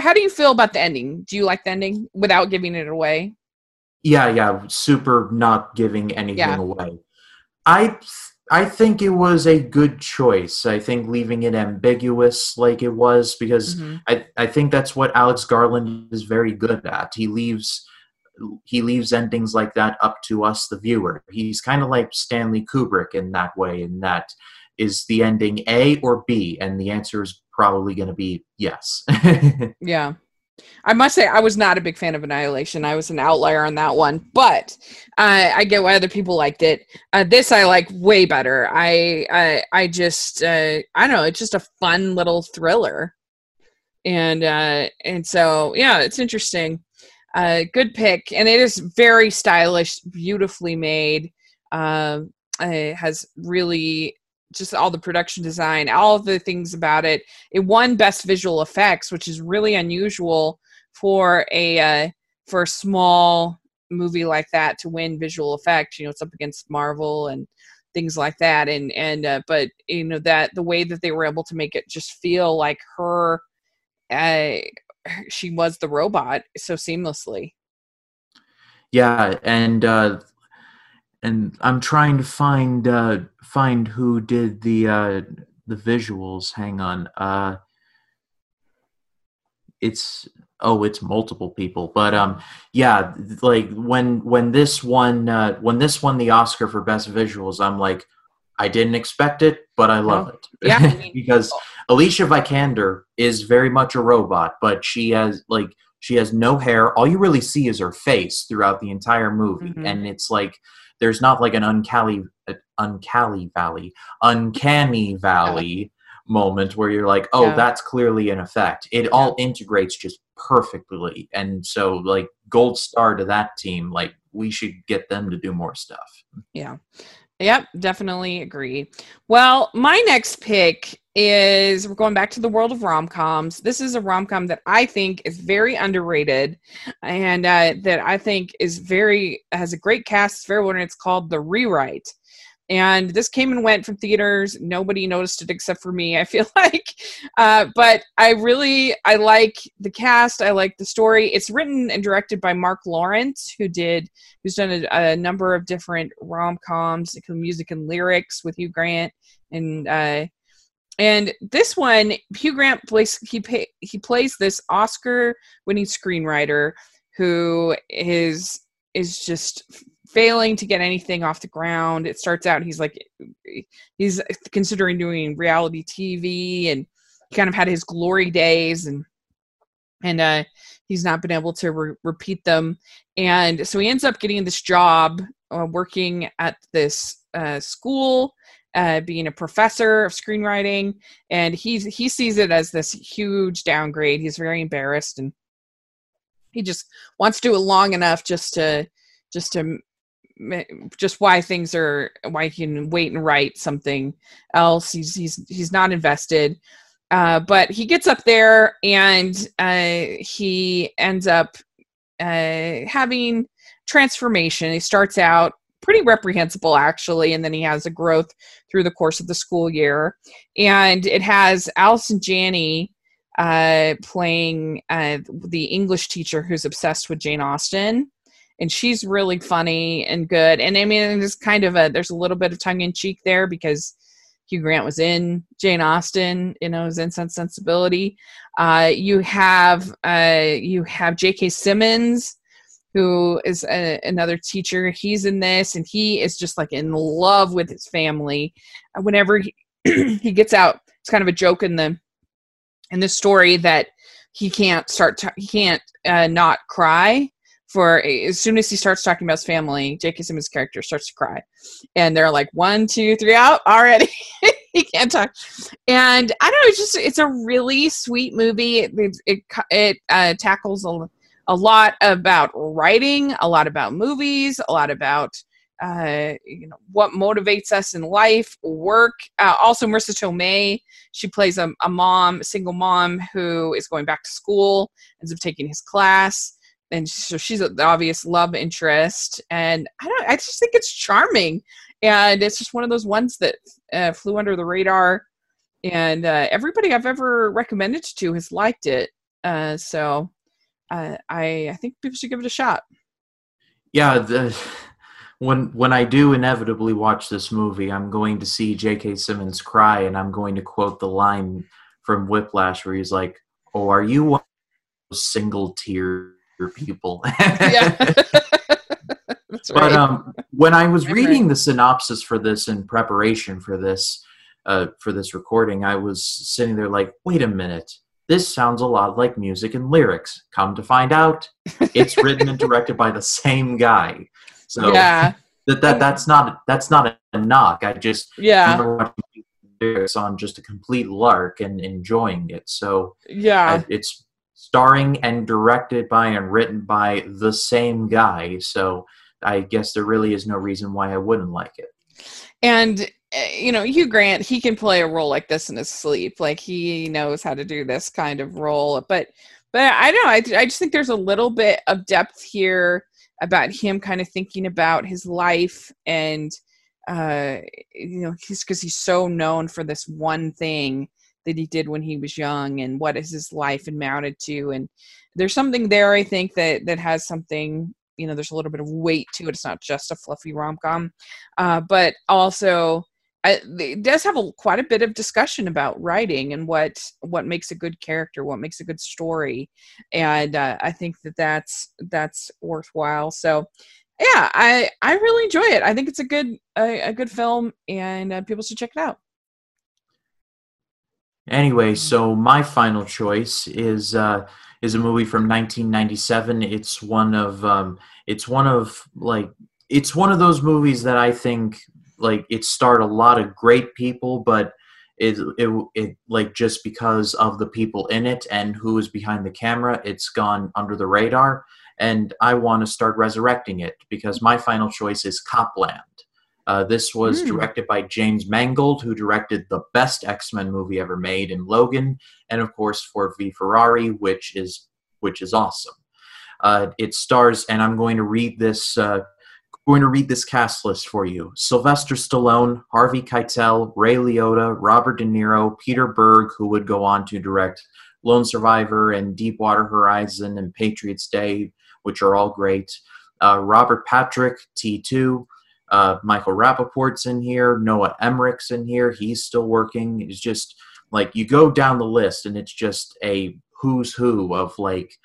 how do you feel about the ending? Do you like the ending without giving it away? Yeah yeah. Super not giving anything yeah. away. I I think it was a good choice. I think leaving it ambiguous like it was because mm-hmm. I, I think that's what Alex Garland is very good at. He leaves he leaves endings like that up to us the viewer. He's kind of like Stanley Kubrick in that way in that is the ending A or B and the answer is probably going to be yes. [laughs] yeah. I must say I was not a big fan of Annihilation. I was an outlier on that one, but uh, I get why other people liked it. Uh, this I like way better. I I, I just uh, I don't know. It's just a fun little thriller, and uh, and so yeah, it's interesting. uh, good pick, and it is very stylish, beautifully made. Uh, it has really just all the production design, all the things about it. It won Best Visual Effects, which is really unusual for a uh, for a small movie like that to win visual effects. You know, it's up against Marvel and things like that, and and uh, but you know that the way that they were able to make it just feel like her, uh, she was the robot so seamlessly. Yeah, and uh, and I'm trying to find uh, find who did the uh, the visuals. Hang on, uh, it's oh, it's multiple people, but um, yeah, like when when this one uh, when this won the Oscar for best visuals, I'm like, I didn't expect it, but I love it. Yeah, I mean, [laughs] because Alicia Vikander is very much a robot, but she has like she has no hair. All you really see is her face throughout the entire movie, Mhm. and it's like there's not like an uncanny, uh, uncanny valley, uncanny [laughs] valley moment where you're like, oh, Yeah. that's clearly an effect. It all integrates just perfectly, and so like gold star to that team. Like we should get them to do more stuff. Yeah. Yep, definitely agree. Well, my next pick is we're going back to the world of rom coms. This is a rom com that I think is very underrated and uh, that I think is very, has a great cast. It's very well. It's called The Rewrite. And this came and went from theaters. Nobody noticed it except for me, I feel [laughs] like. Uh, but I really, I like the cast. I like the story. It's written and directed by Marc Lawrence, who did who's done a, a number of different rom coms, music and lyrics with Hugh Grant, and uh, and this one, Hugh Grant plays he pay, he plays this Oscar-winning screenwriter who is is just failing to get anything off the ground. It starts out he's like he's considering doing reality TV, and he kind of had his glory days, and and uh, he's not been able to re- repeat them and so he ends up getting this job uh, working at this uh, school uh, being a professor of screenwriting and he's he sees it as this huge downgrade. He's very embarrassed and he just wants to do it long enough just to just to just why things are why he can wait and write something else. He's he's he's not invested. Uh, but he gets up there and uh, he ends up uh, having transformation. He starts out pretty reprehensible, actually, and then he has a growth through the course of the school year. And it has Allison Janney uh, playing uh, the English teacher who's obsessed with Jane Austen. And she's really funny and good. And I mean, there's kind of a there's a little bit of tongue in cheek there because Hugh Grant was in Jane Austen, you know, was in Sense Sensibility. Uh, you have uh, you have J.K. Simmons, who is a, another teacher. He's in this, and he is just like in love with his family. Whenever he, [clears throat] he gets out, it's kind of a joke in the in the story that he can't start to, he can't uh, not cry for as soon as he starts talking about his family. J.K. Simmons' character starts to cry, and they're like one, two, three, out already. [laughs] he can't talk, and I don't know. It's just it's a really sweet movie. It it, it, it uh, tackles a, a lot about writing, a lot about movies, a lot about uh, you know what motivates us in life, work. Uh, also, Marisa Tomei, she plays a, a mom, a single mom who is going back to school, ends up taking his class. And so she's the obvious love interest. And i don't i just think it's charming. And it's just one of those ones that uh, flew under the radar. And uh, everybody i've ever recommended to has liked it. Uh, so uh, i i think people should give it a shot Yeah, the, when when I do inevitably watch this movie, I'm going to see J.K. Simmons cry, and I'm going to quote the line from Whiplash where he's like, "Oh, are you one of those single tear people?" yeah [laughs] [laughs] that's But right um, when I was reading the synopsis for this in preparation for this uh, for this recording, I was sitting there like, "Wait a minute." This sounds a lot like music and lyrics. Come to find out, it's [laughs] written and directed by the same guy. So yeah that, that that's not that's not a knock. I just yeah remember watching lyrics on just a complete lark and enjoying it. So yeah I, it's starring and directed by and written by the same guy. So I guess there really is no reason why I wouldn't like it. And you know, Hugh Grant, he can play a role like this in his sleep. Like he knows how to do this kind of role. But but I don't know. I, I just think there's a little bit of depth here about him kind of thinking about his life and uh you know he's because he's so known for this one thing that he did when he was young and what is his life amounted to and there's something there i think that that has something you know there's a little bit of weight to it it's not just a fluffy rom-com uh, but also It does have a, quite a bit of discussion about writing and what what makes a good character what makes a good story. And uh, i think that that's that's worthwhile. So yeah i i really enjoy it. I think it's a good a, a good film and uh, people should check it out. Anyway, so my final choice is uh, is a movie from 1997. It's one of um, it's one of like it's one of those movies that I think like it starred a lot of great people, but it it it like just because of the people in it and who is behind the camera, it's gone under the radar. And I want to start resurrecting it because my final choice is Cop Land. Uh, this was mm. directed by James Mangold, who directed the best X Men movie ever made in Logan, and of course Ford v Ferrari, which is which is awesome. Uh, it stars, and I'm going to read this. Uh, going to read this cast list for you: Sylvester Stallone, Harvey Keitel, Ray Liotta, Robert De Niro, Peter Berg, who would go on to direct Lone Survivor and Deepwater Horizon and Patriots Day, which are all great. Uh, Robert Patrick, T2, uh, Michael Rapaport's in here. Noah Emmerich's in here. He's still working. It's just like you go down the list, and it's just a who's who of like,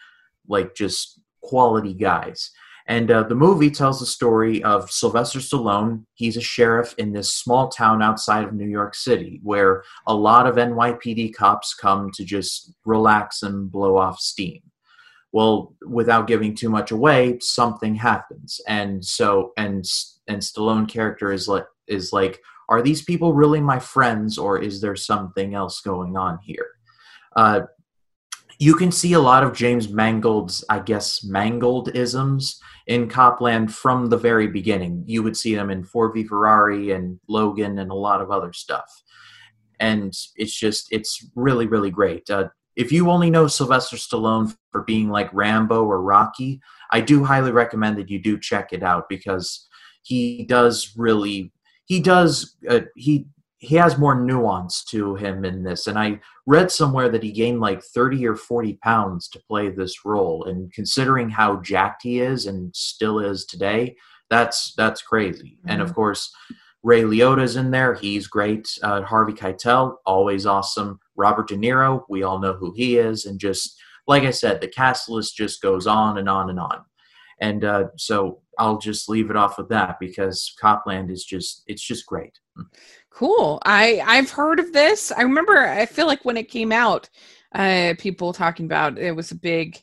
like just quality guys. And uh, the movie tells the story of Sylvester Stallone. He's a sheriff in this small town outside of New York City where a lot of NYPD cops come to just relax and blow off steam. Well, without giving too much away, something happens. And so, and and Stallone character is like is like, are these people really my friends, or is there something else going on here? Uh, you can see a lot of James Mangold's, I guess, Mangold isms in Cop Land from the very beginning. You would see them in Ford v Ferrari and Logan and a lot of other stuff. And it's just, it's really, really great. Uh, if you only know Sylvester Stallone for being like Rambo or Rocky, I do highly recommend that you do check it out because he does really he does uh, he he has more nuance to him in this. And i read somewhere that he gained like 30 or 40 pounds to play this role. And considering how jacked he is and still is today that's that's crazy. Mm-hmm. and of mm-hmm. course ray liotta's in there. He's great. Uh, harvey keitel always awesome. Robert de niro we all know who he is. And just like i said the cast list just goes on and on and on. And uh, so I'll just leave it off with that because Cop Land is just it's just great. Cool. I I've heard of this. I remember. I feel like when it came out, uh, people talking about it was a big,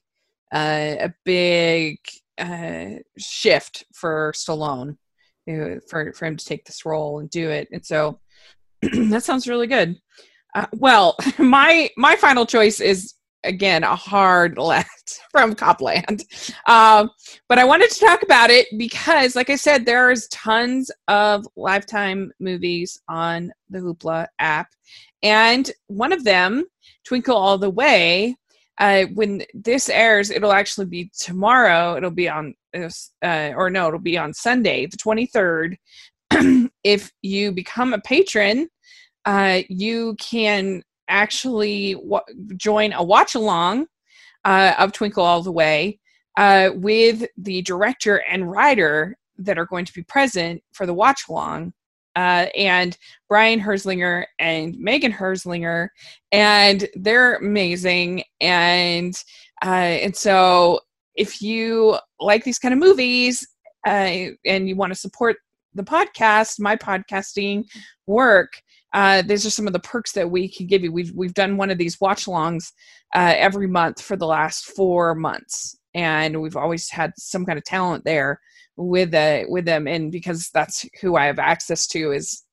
uh, a big uh, shift for Stallone, for for him to take this role and do it. And so [clears throat] that sounds really good. Uh, well, [laughs] my my final choice is again a hard [laughs] left from Cop Land. Um, but I wanted to talk about it because, like I said, there's tons of Lifetime movies on the Hoopla app, and one of them, Twinkle All the Way. Uh, when this airs, it'll actually be tomorrow. It'll be on, uh, or no, it'll be on Sunday, the 23rd. [clears throat] if you become a patron, uh, you can actually w- join a watch along uh, of Twinkle All the Way uh, with the director and writer that are going to be present for the watch along. Uh, and Brian Herzlinger and Megan Herzlinger, and they're amazing. And uh, and so, if you like these kind of movies uh, and you want to support the podcast, my podcasting work, uh, these are some of the perks that we can give you. We've we've done one of these watch alongs uh, every month for the last four months, and we've always had some kind of talent there with uh, with them. And because that's who I have access to is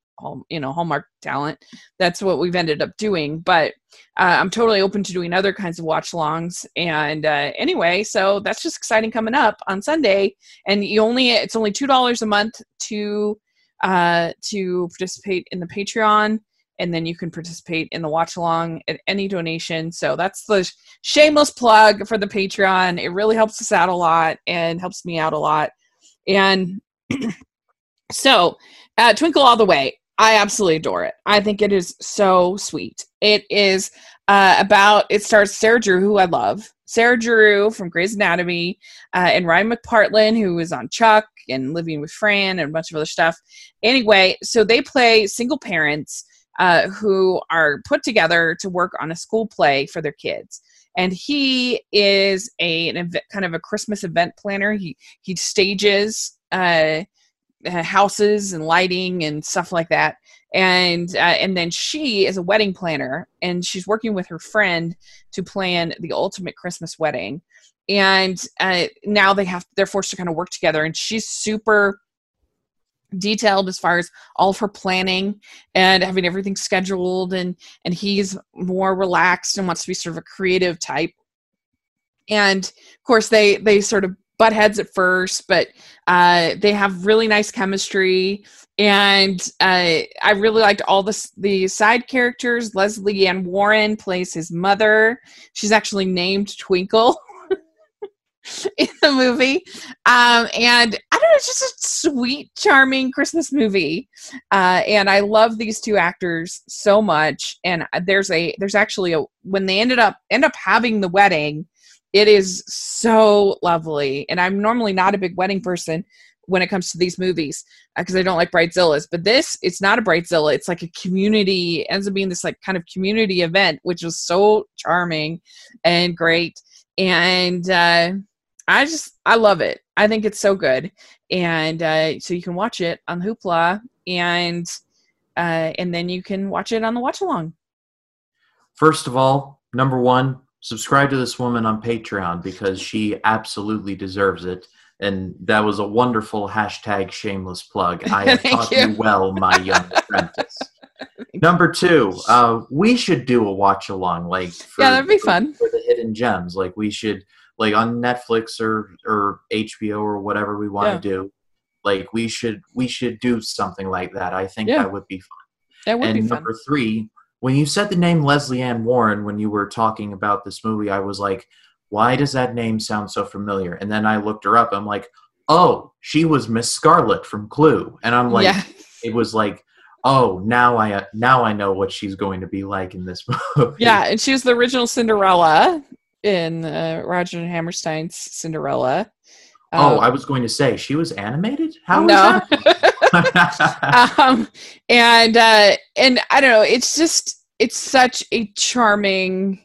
you know Hallmark talent. That's what we've ended up doing. But uh, I'm totally open to doing other kinds of watch alongs. And uh, anyway, so that's just exciting coming up on Sunday. And you only it's only two dollars a month to uh, to participate in the Patreon. And then you can participate in the watch along at any donation. So that's the shameless plug for the Patreon. It really helps us out a lot and helps me out a lot. And [clears throat] so, uh, Twinkle All the Way. I absolutely adore it. I think it is so sweet. It is uh, about, it stars Sarah Drew, who I love. Sarah Drew from Grey's Anatomy, uh, and Ryan McPartlin, who is on Chuck and Living with Fran and a bunch of other stuff. Anyway, so they play single parents uh, who are put together to work on a school play for their kids. And he is a an kind of a Christmas event planner. He he stages uh, uh, houses and lighting and stuff like that and uh, and then she is a wedding planner and she's working with her friend to plan the ultimate christmas wedding and uh, now they have they're forced to kind of work together and she's super detailed as far as all of her planning and having everything scheduled and and he's more relaxed and wants to be sort of a creative type and of course they they sort of butt heads at first, but uh, they have really nice chemistry. And uh, I really liked all the the side characters. lesley Ann Warren plays his mother. She's actually named Twinkle [laughs] [laughs] in the movie. Um, and I don't know, it's just a sweet, charming Christmas movie. Uh, and I love these two actors so much. And there's a there's actually a when they ended up end up having the wedding it is so lovely. And I'm normally not a big wedding person when it comes to these movies because uh, I don't like bridezillas. But this, it's not a bridezilla. It's like a community. It ends up being this like kind of community event, which was so charming and great. And uh, I just I love it. I think it's so good. And uh, so you can watch it on Hoopla, and uh, and then you can watch it on the watch along. First of all, number one, subscribe to this woman on Patreon because she absolutely deserves it. And that was a wonderful hashtag shameless plug. I have [laughs] taught you. you. well, my young apprentice. [laughs] Number two, uh, we should do a watch along, like for, yeah, that'd be fun for the hidden gems. Like we should, like on Netflix or or HBO or whatever we want to yeah. do. Like we should we should do something like that. I think yeah. that would be fun. That would and be fun. number three, when you said the name Lesley Ann Warren when you were talking about this movie, I was like, why does that name sound so familiar? And then I looked her up. I'm like, oh, she was Miss Scarlet from Clue. And I'm like, yeah. it was like, oh, now I now I know what she's going to be like in this [laughs] movie. Yeah, and she was the original Cinderella in uh, Roger and Hammerstein's Cinderella. Oh, um, oh, I was going to say she was animated. How no. [laughs] [laughs] um, and uh, and I don't know. It's just it's such a charming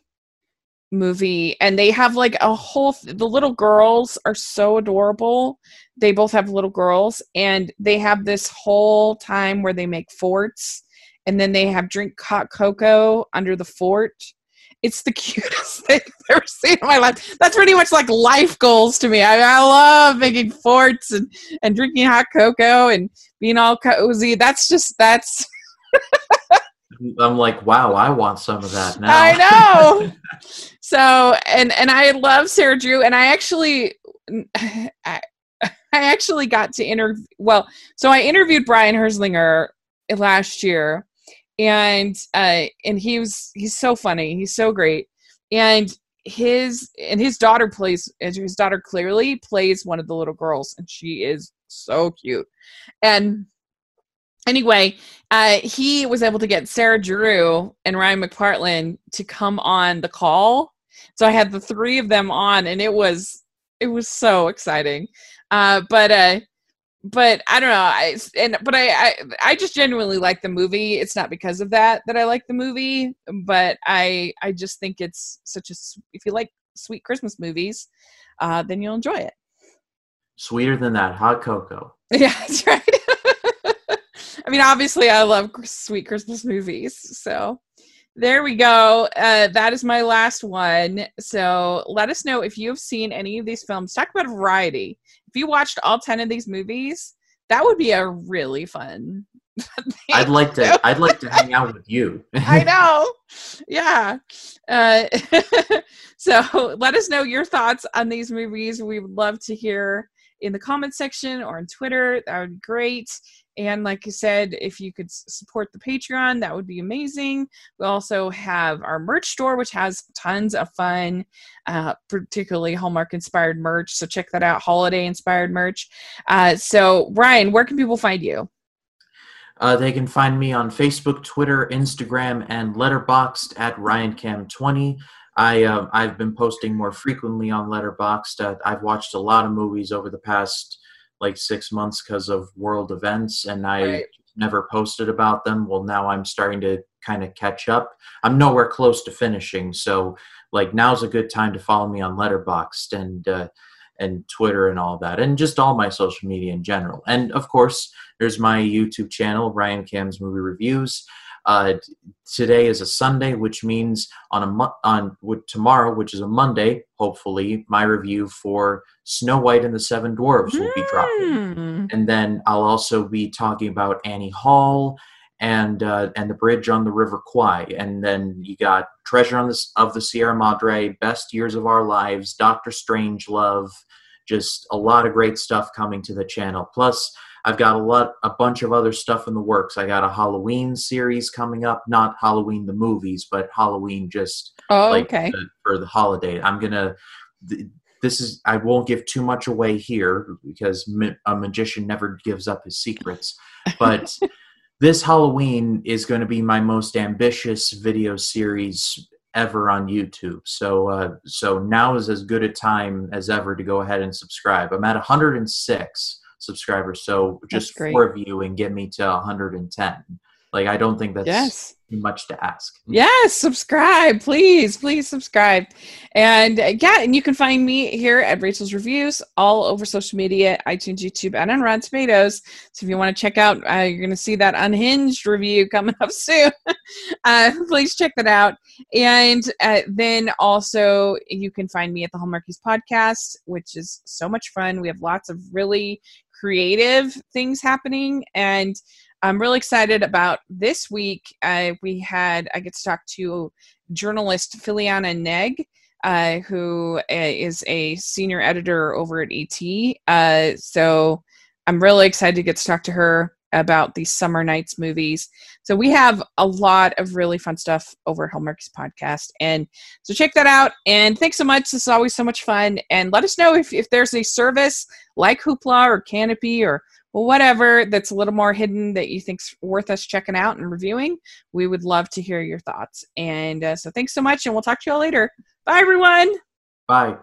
movie, and they have like a whole. The little girls are so adorable. They both have little girls, and they have this whole time where they make forts, and then they have drink hot cocoa under the fort it's the [laughs] cutest thing I've ever seen in my life. That's pretty much like life goals to me. I, I love making forts and, and drinking hot cocoa and being all cozy. That's just, that's. [laughs] I'm like, wow, I want some of that now. I know. [laughs] so, and and I love Sarah Drew, and I actually, I, I actually got to interview. Well, so I interviewed Brian Herzlinger last year, and uh and he was he's so funny. He's so great. And his and his daughter plays his daughter clearly plays one of the little girls and she is so cute. And anyway uh he was able to get sarah drew and ryan mcpartlin to come on the call. So i had the three of them on and it was it was so exciting. Uh but uh but I don't know. I and but I, I I just genuinely like the movie. It's not because of that that I like the movie, but I I just think it's such a if you like sweet Christmas movies, uh, then you'll enjoy it. Sweeter than that hot cocoa. [laughs] Yeah, that's right. [laughs] I mean, obviously, I love sweet Christmas movies, so there we go. Uh, that is my last one. So let us know if you have seen any of these films. Talk about a variety. If you watched all 10 of these movies, that would be a really fun [laughs] I'd like to. I'd like to hang out with you. [laughs] I know. Yeah. Uh, [laughs] so let us know your thoughts on these movies. We would love to hear in the comment section or on Twitter. That would be great. And like I said, if you could support the Patreon, that would be amazing. We also have our merch store, which has tons of fun, uh, particularly Hallmark inspired merch. So check that out, holiday inspired merch. Uh, so, Ryan, where can people find you? Uh, they can find me on Facebook, Twitter, Instagram, and Letterboxd at RyanCam20. I uh, I've been posting more frequently on Letterboxd. Uh, I've watched a lot of movies over the past like six months because of world events, and I right. never posted about them. Well, now I'm starting to kind of catch up. I'm nowhere close to finishing, so like now's a good time to follow me on Letterboxd and uh, and Twitter and all that, and just all my social media in general. And of course, there's my YouTube channel, Ryan Cam's Movie Reviews. Uh, today is a Sunday, which means on a mo- on tomorrow, which is a Monday, hopefully, my review for Snow White and the Seven Dwarfs will be dropping, hmm. and then I'll also be talking about Annie Hall and uh, and the Bridge on the River Kwai, and then you got Treasure on the of the Sierra Madre, Best Years of Our Lives, Doctor Strangelove, just a lot of great stuff coming to the channel. Plus I've got a lot, a bunch of other stuff in the works. I got a Halloween series coming up, not Halloween the movies, but Halloween just oh, like okay. the, for the holiday. I'm gonna. This is. I won't give too much away here because a magician never gives up his secrets. But [laughs] this Halloween is going to be my most ambitious video series ever on YouTube. So uh, so now is as good a time as ever to go ahead and subscribe. I'm at 106 subscribers. So just four of you and get me to 110. Like I don't think that's yes. too much to ask. Yes, subscribe, please, please subscribe, and uh, yeah, and you can find me here at Rachel's Reviews all over social media, iTunes, YouTube, and on Rotten Tomatoes. So if you want to check out, uh, you're going to see that Unhinged review coming up [laughs] soon. uh, please check that out, and uh, then also you can find me at the Hallmarkies podcast, which is so much fun. We have lots of really creative things happening and i'm really excited about this week. Uh, we had i get to talk to journalist Philiana Ng uh, who uh, a senior editor over at et uh, so i'm really excited to get to talk to her about these summer nights movies. So we have a lot of really fun stuff over at Hallmarkies podcast. And so check that out. And thanks so much. This is always so much fun. And let us know if, if there's a service like Hoopla or Kanopy or whatever that's a little more hidden that you think's worth us checking out and reviewing. We would love to hear your thoughts. And uh, so thanks so much. And we'll talk to you all later. Bye, everyone. Bye.